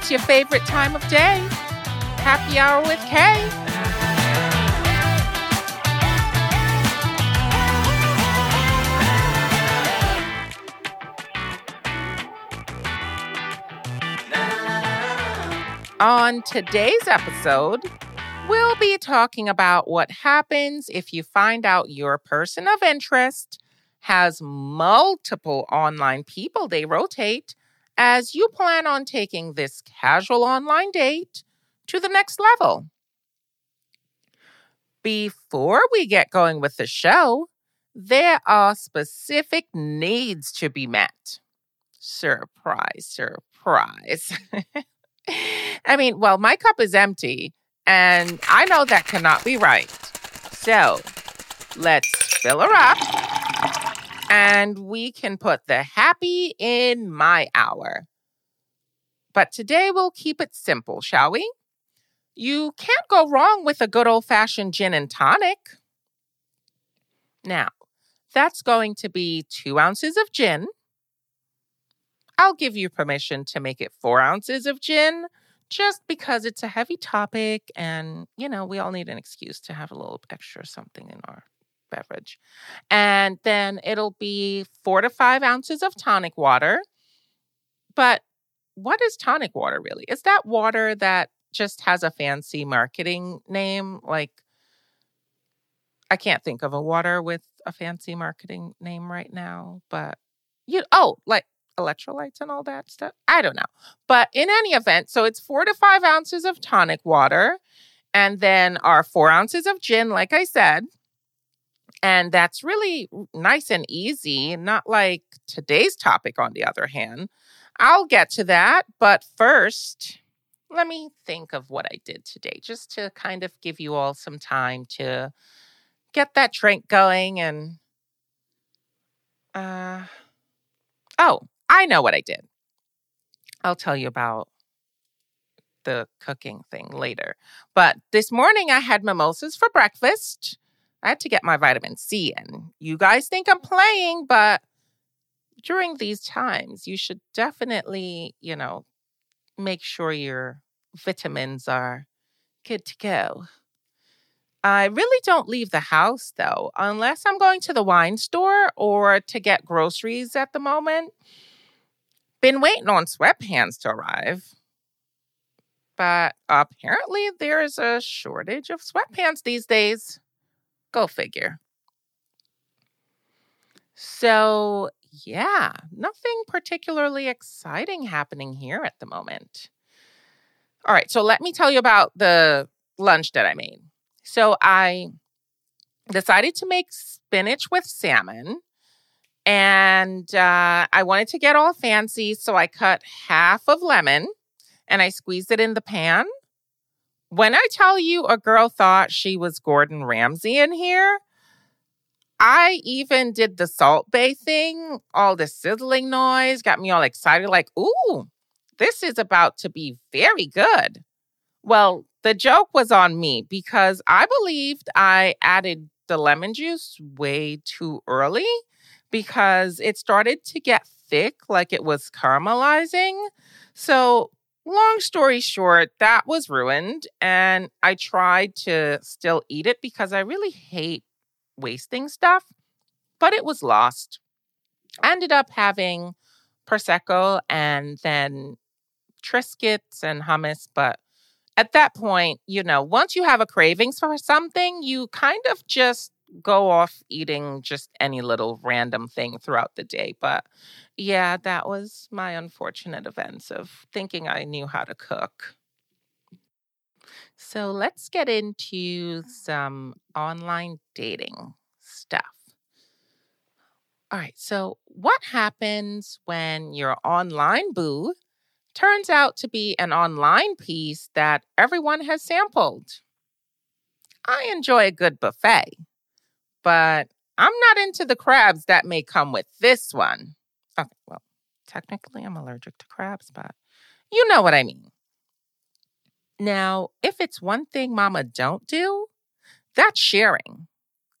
It's your favorite time of day. Happy Hour with Kay. On today's episode, we'll be talking about what happens if you find out your person of interest has multiple online people they rotate as you plan on taking this casual online date to the next level. Before we get going with the show, there are specific needs to be met. Surprise, surprise. I mean, well, my cup is empty, and I know that cannot be right. So let's fill her up, and we can put the happy in my hour. But today we'll keep it simple, shall we? You can't go wrong with a good old fashioned gin and tonic. Now, that's going to be two ounces of gin. I'll give you permission to make it four ounces of gin just because it's a heavy topic and, you know, we all need an excuse to have a little extra something in our beverage. And then it'll be four to five ounces of tonic water. But what is tonic water really? Is that water that just has a fancy marketing name? Like, I can't think of a water with a fancy marketing name right now, but you, oh, like electrolytes and all that stuff. I don't know. But in any event, so it's four to five ounces of tonic water, and then our four ounces of gin, like I said. And that's really nice and easy, not like today's topic, on the other hand. I'll get to that. But first, let me think of what I did today, just to kind of give you all some time to get that drink going and uh oh I know what I did. I'll tell you about the cooking thing later. But this morning I had mimosas for breakfast. I had to get my vitamin C in. You guys think I'm playing, but during these times, you should definitely, you know, make sure your vitamins are good to go. I really don't leave the house though, unless I'm going to the wine store or to get groceries at the moment. Been waiting on sweatpants to arrive. But apparently there's a shortage of sweatpants these days. Go figure. So, yeah, nothing particularly exciting happening here at the moment. All right, so let me tell you about the lunch that I made. So, I decided to make spinach with salmon and uh, I wanted to get all fancy, so I cut half of lemon and I squeezed it in the pan. When I tell you a girl thought she was Gordon Ramsay in here, I even did the Salt Bae thing, all the sizzling noise got me all excited, like, ooh, this is about to be very good. Well, the joke was on me because I believed I added the lemon juice way too early because it started to get thick, like it was caramelizing. So, long story short, that was ruined. And I tried to still eat it because I really hate wasting stuff, but it was lost. I ended up having Prosecco and then Triscuits and hummus. But at that point, you know, once you have a cravings for something, you kind of just go off eating just any little random thing throughout the day. But yeah, that was my unfortunate events of thinking I knew how to cook. So let's get into some online dating stuff. All right, so what happens when your online boo turns out to be an online piece that everyone has sampled? I enjoy a good buffet but I'm not into the crabs that may come with this one. Okay, well, technically I'm allergic to crabs, but you know what I mean. Now, if it's one thing mama don't do, that's sharing.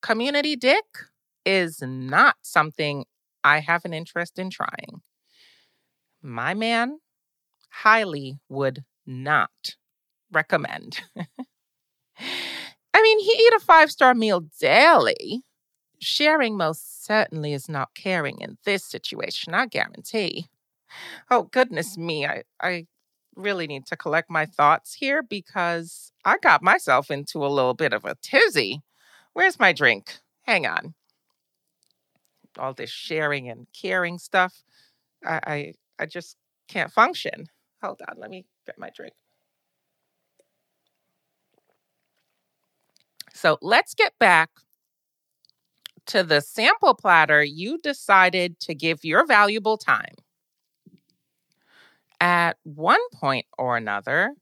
Community dick is not something I have an interest in trying. My man highly would not recommend. I mean, he eat a five star meal daily. Sharing most certainly is not caring in this situation, I guarantee. Oh, goodness me. I, I really need to collect my thoughts here because I got myself into a little bit of a tizzy. Where's my drink? Hang on. All this sharing and caring stuff. I, I, I just can't function. Hold on, let me get my drink. So let's get back to the sample platter you decided to give your valuable time. At one point or another,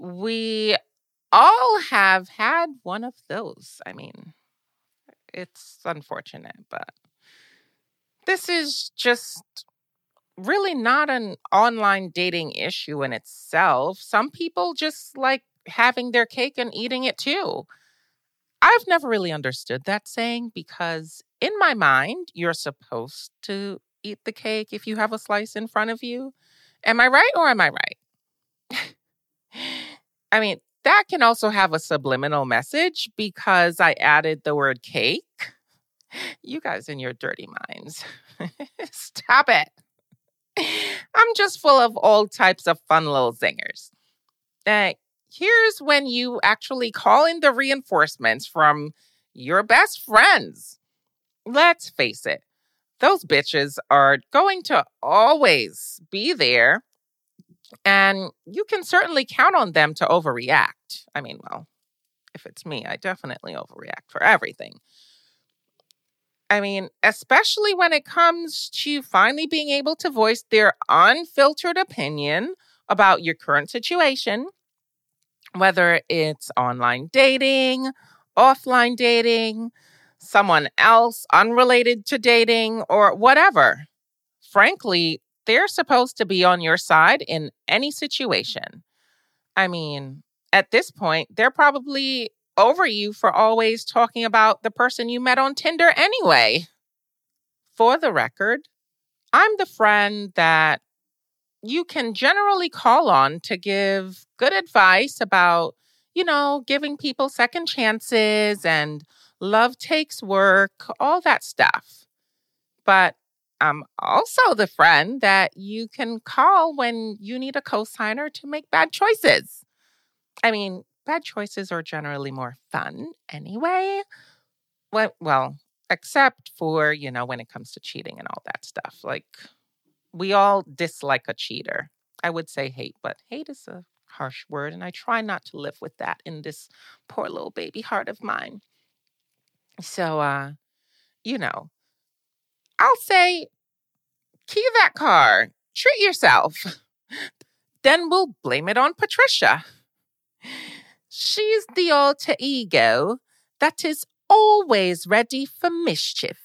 we all have had one of those. I mean, it's unfortunate, but this is just really not an online dating issue in itself. Some people just like having their cake and eating it too. I've never really understood that saying because, in my mind, you're supposed to eat the cake if you have a slice in front of you. Am I right or am I right? I mean, that can also have a subliminal message because I added the word cake. You guys in your dirty minds. Stop it. I'm just full of all types of fun little zingers. Uh, here's when you actually call in the reinforcements from your best friends. Let's face it, those bitches are going to always be there. And you can certainly count on them to overreact. I mean, well, if it's me, I definitely overreact for everything. I mean, especially when it comes to finally being able to voice their unfiltered opinion about your current situation whether it's online dating, offline dating, someone else unrelated to dating, or whatever. Frankly, they're supposed to be on your side in any situation. I mean, at this point, they're probably over you for always talking about the person you met on Tinder anyway. For the record, I'm the friend that you can generally call on to give good advice about, you know, giving people second chances and love takes work, all that stuff. But I'm also the friend that you can call when you need a cosigner to make bad choices. I mean, bad choices are generally more fun anyway. Well, well, except for, you know, when it comes to cheating and all that stuff. Like, we all dislike a cheater. I would say hate, but hate is a harsh word, and I try not to live with that in this poor little baby heart of mine. So, uh, you know, I'll say, key that car, treat yourself. Then we'll blame it on Patricia. She's the alter ego that is always ready for mischief.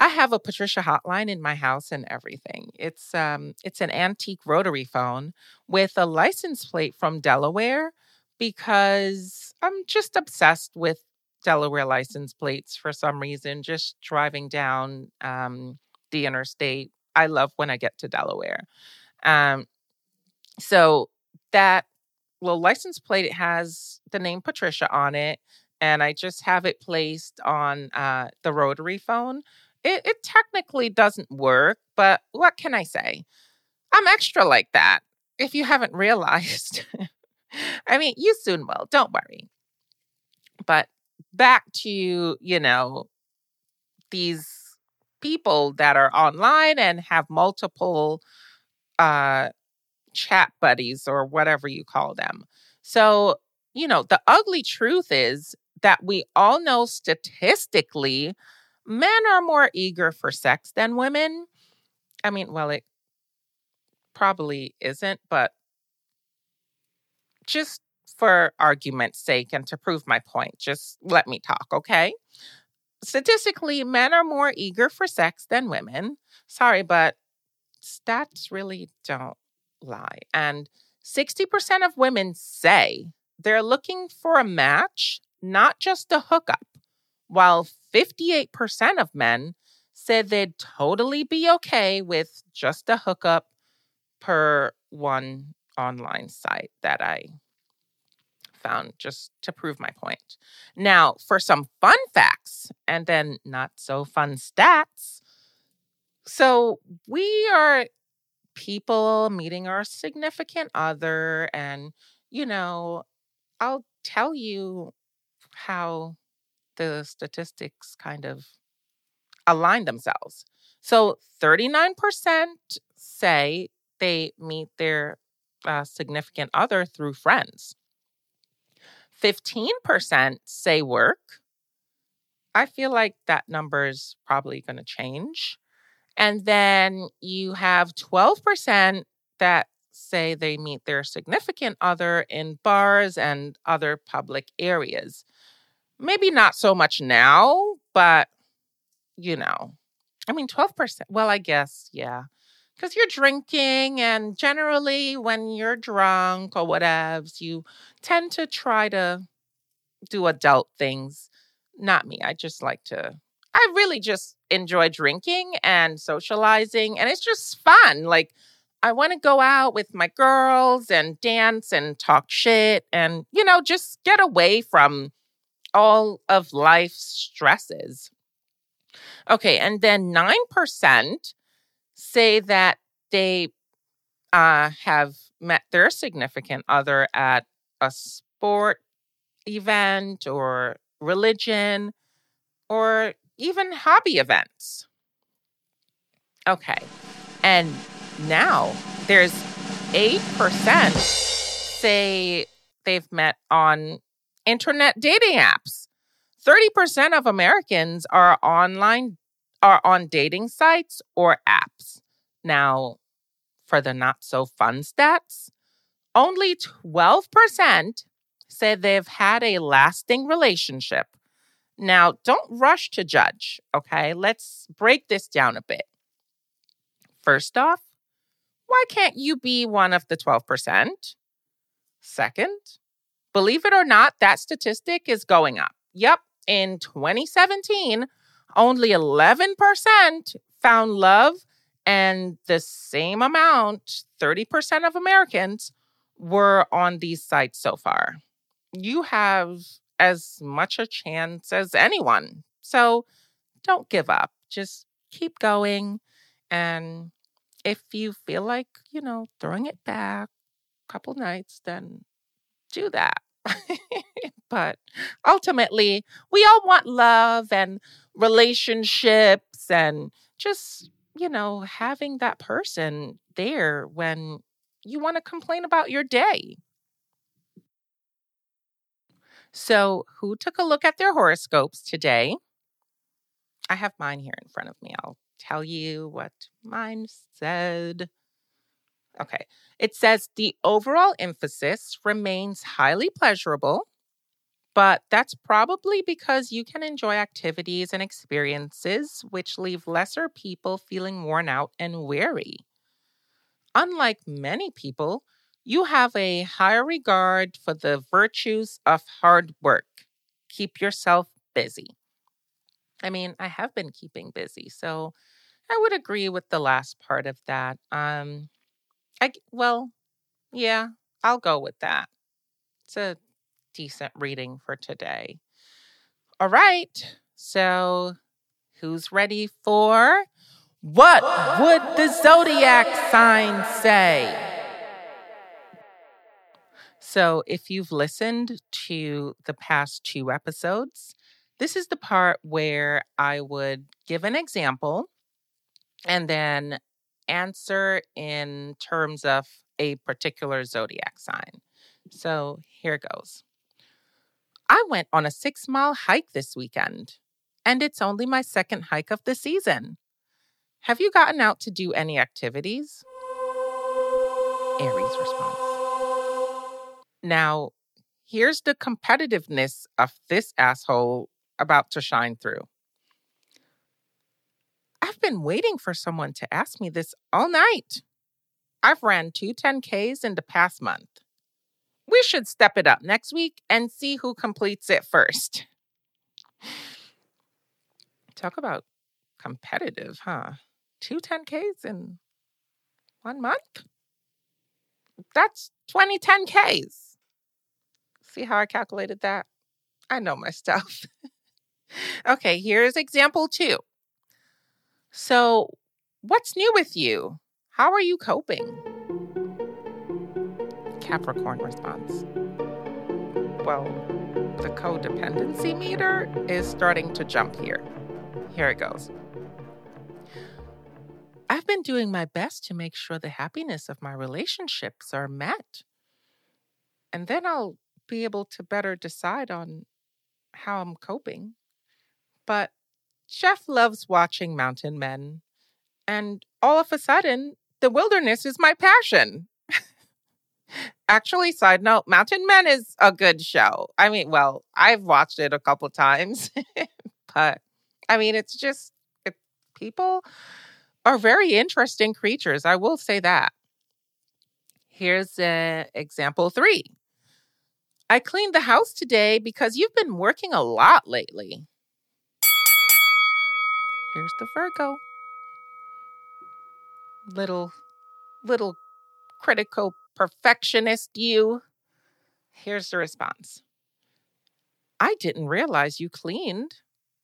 I have a Patricia hotline in my house and everything. It's um it's an antique rotary phone with a license plate from Delaware because I'm just obsessed with Delaware license plates for some reason just driving down um the interstate. I love when I get to Delaware. Um so that little license plate it has the name Patricia on it and I just have it placed on uh, the rotary phone it, it technically doesn't work, but what can I say? I'm extra like that. If you haven't realized, I mean, you soon will. Don't worry. But back to, you know, these people that are online and have multiple uh, chat buddies or whatever you call them. So, you know, the ugly truth is that we all know statistically men are more eager for sex than women. I mean, well, it probably isn't, but just for argument's sake and to prove my point, just let me talk, okay? Statistically, men are more eager for sex than women. Sorry, but stats really don't lie. And 60% of women say they're looking for a match, not just a hookup while 58% of men said they'd totally be okay with just a hookup per one online site that I found just to prove my point. Now, for some fun facts and then not so fun stats. So, we are people meeting our significant other, and, you know, I'll tell you how the statistics kind of align themselves. So 39% say they meet their uh, significant other through friends. 15% say work. I feel like that number is probably going to change. And then you have 12% that say they meet their significant other in bars and other public areas. Maybe not so much now, but you know, I mean, 12%. Well, I guess, yeah. Because you're drinking, and generally, when you're drunk or whatevs, you tend to try to do adult things. Not me. I just like to, I really just enjoy drinking and socializing, and it's just fun. Like, I want to go out with my girls and dance and talk shit and, you know, just get away from all of life's stresses. Okay, and then 9% say that they uh, have met their significant other at a sport event or religion or even hobby events. Okay, and now there's 8% say they've met on internet dating apps. 30% of Americans are online are on dating sites or apps. Now, for the not so fun stats, only 12% say they've had a lasting relationship. Now, don't rush to judge, okay? Let's break this down a bit. First off, why can't you be one of the 12%? Second, believe it or not, that statistic is going up. Yep, in 2017, only 11% found love, and the same amount, 30% of Americans, were on these sites so far. You have as much a chance as anyone. So don't give up. Just keep going. And if you feel like, you know, throwing it back a couple nights, then do that. but ultimately, we all want love and relationships and just, you know, having that person there when you want to complain about your day. So, who took a look at their horoscopes today? I have mine here in front of me. I'll tell you what mine said. Okay. It says the overall emphasis remains highly pleasurable, but that's probably because you can enjoy activities and experiences which leave lesser people feeling worn out and weary. Unlike many people, you have a higher regard for the virtues of hard work. Keep yourself busy. I mean, I have been keeping busy, so I would agree with the last part of that. Um, I well, yeah, I'll go with that. It's a decent reading for today. All right. So, who's ready for what would the zodiac sign say? So, if you've listened to the past two episodes, this is the part where I would give an example and then answer in terms of a particular zodiac sign. So here goes. I went on a six mile hike this weekend, and it's only my second hike of the season. Have you gotten out to do any activities? Aries response. Now, here's the competitiveness of this asshole about to shine through. Been waiting for someone to ask me this all night. I've ran two 10Ks in the past month. We should step it up next week and see who completes it first. Talk about competitive, huh? Two 10Ks in one month? That's 2010 Ks. See how I calculated that? I know my stuff. okay, here's example two. So, what's new with you? How are you coping? Capricorn response. Well, the codependency meter is starting to jump here. Here it goes. I've been doing my best to make sure the happiness of my relationships are met. And then I'll be able to better decide on how I'm coping. But Jeff loves watching mountain men. And all of a sudden, the wilderness is my passion. Actually, side note, Mountain Men is a good show. I mean, well, I've watched it a couple times, but I mean, it's just it, people are very interesting creatures. I will say that. Here's uh, example three. I cleaned the house today because you've been working a lot lately. Here's the Virgo. Little, little critical perfectionist you. Here's the response I didn't realize you cleaned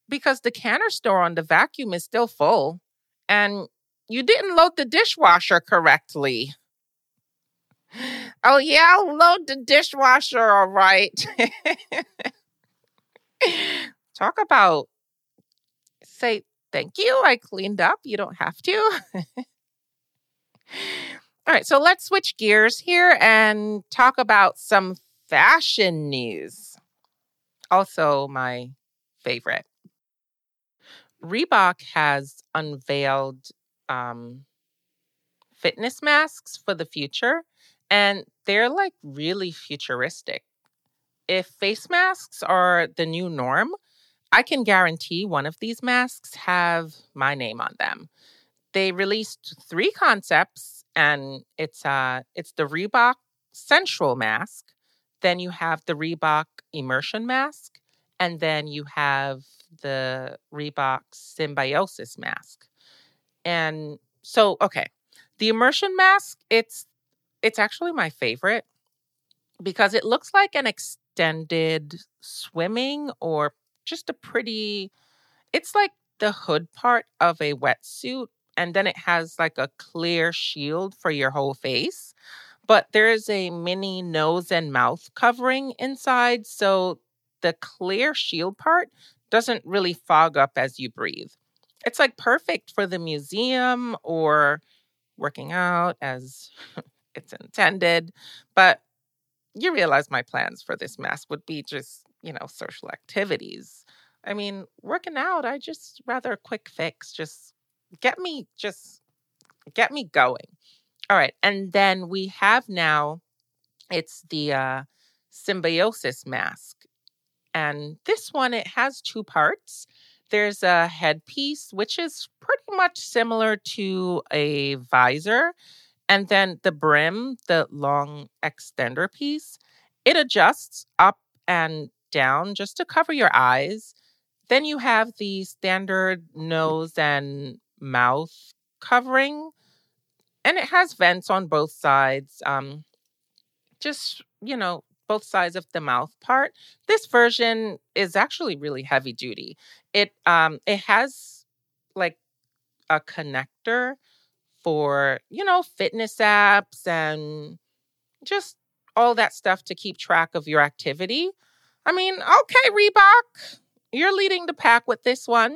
because the canister on the vacuum is still full and you didn't load the dishwasher correctly. Oh, yeah, I'll load the dishwasher, all right. Talk about say thank you. I cleaned up. You don't have to. all right, so let's switch gears here and talk about some fashion news. Also, my favorite. Reebok has unveiled um, fitness masks for the future, and they're like really futuristic. If face masks are the new norm, I can guarantee one of these masks have my name on them. They released three concepts, and it's uh it's the Reebok Sensual mask. Then you have the Reebok Immersion mask, and then you have the Reebok Symbiosis mask. And so, okay, the immersion mask, it's it's actually my favorite because it looks like an extended swimming or just a pretty it's like the hood part of a wetsuit and then it has like a clear shield for your whole face but there is a mini nose and mouth covering inside so the clear shield part doesn't really fog up as you breathe. It's like perfect for the museum or working out as it's intended. But you realize my plans for this mask would be just, you know, social activities. I mean, working out, I just rather a quick fix. Just get me, just get me going. All right. And then we have now, it's the uh, symbiosis mask. And this one, it has two parts. There's a headpiece, which is pretty much similar to a visor. And then the brim, the long extender piece, it adjusts up and down just to cover your eyes. Then you have the standard nose and mouth covering, and it has vents on both sides. Um, just, you know, both sides of the mouth part. This version is actually really heavy duty. It um it has like a connector for, you know, fitness apps and just all that stuff to keep track of your activity. I mean, okay, Reebok, you're leading the pack with this one.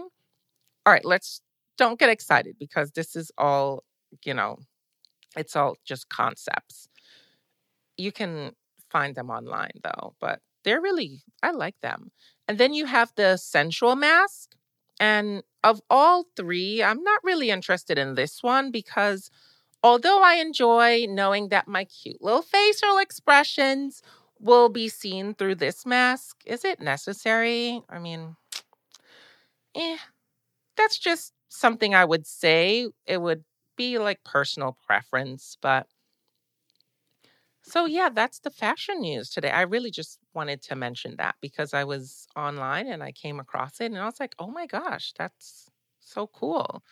All right, let's don't get excited because this is all, you know, it's all just concepts. You can find them online though, but they're really, I like them. And then you have the sensual mask. And of all three, I'm not really interested in this one because although I enjoy knowing that my cute little facial expressions will be seen through this mask, is it necessary? I mean, eh, that's just something I would say. It would be like personal preference, but so, yeah, that's the fashion news today. I really just wanted to mention that because I was online and I came across it and I was like, oh my gosh, that's so cool.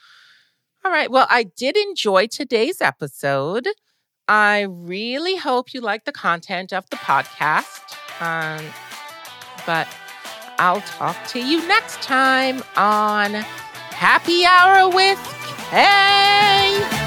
All right. Well, I did enjoy today's episode. I really hope you like the content of the podcast. Um, but I'll talk to you next time on Happy Hour with Ken.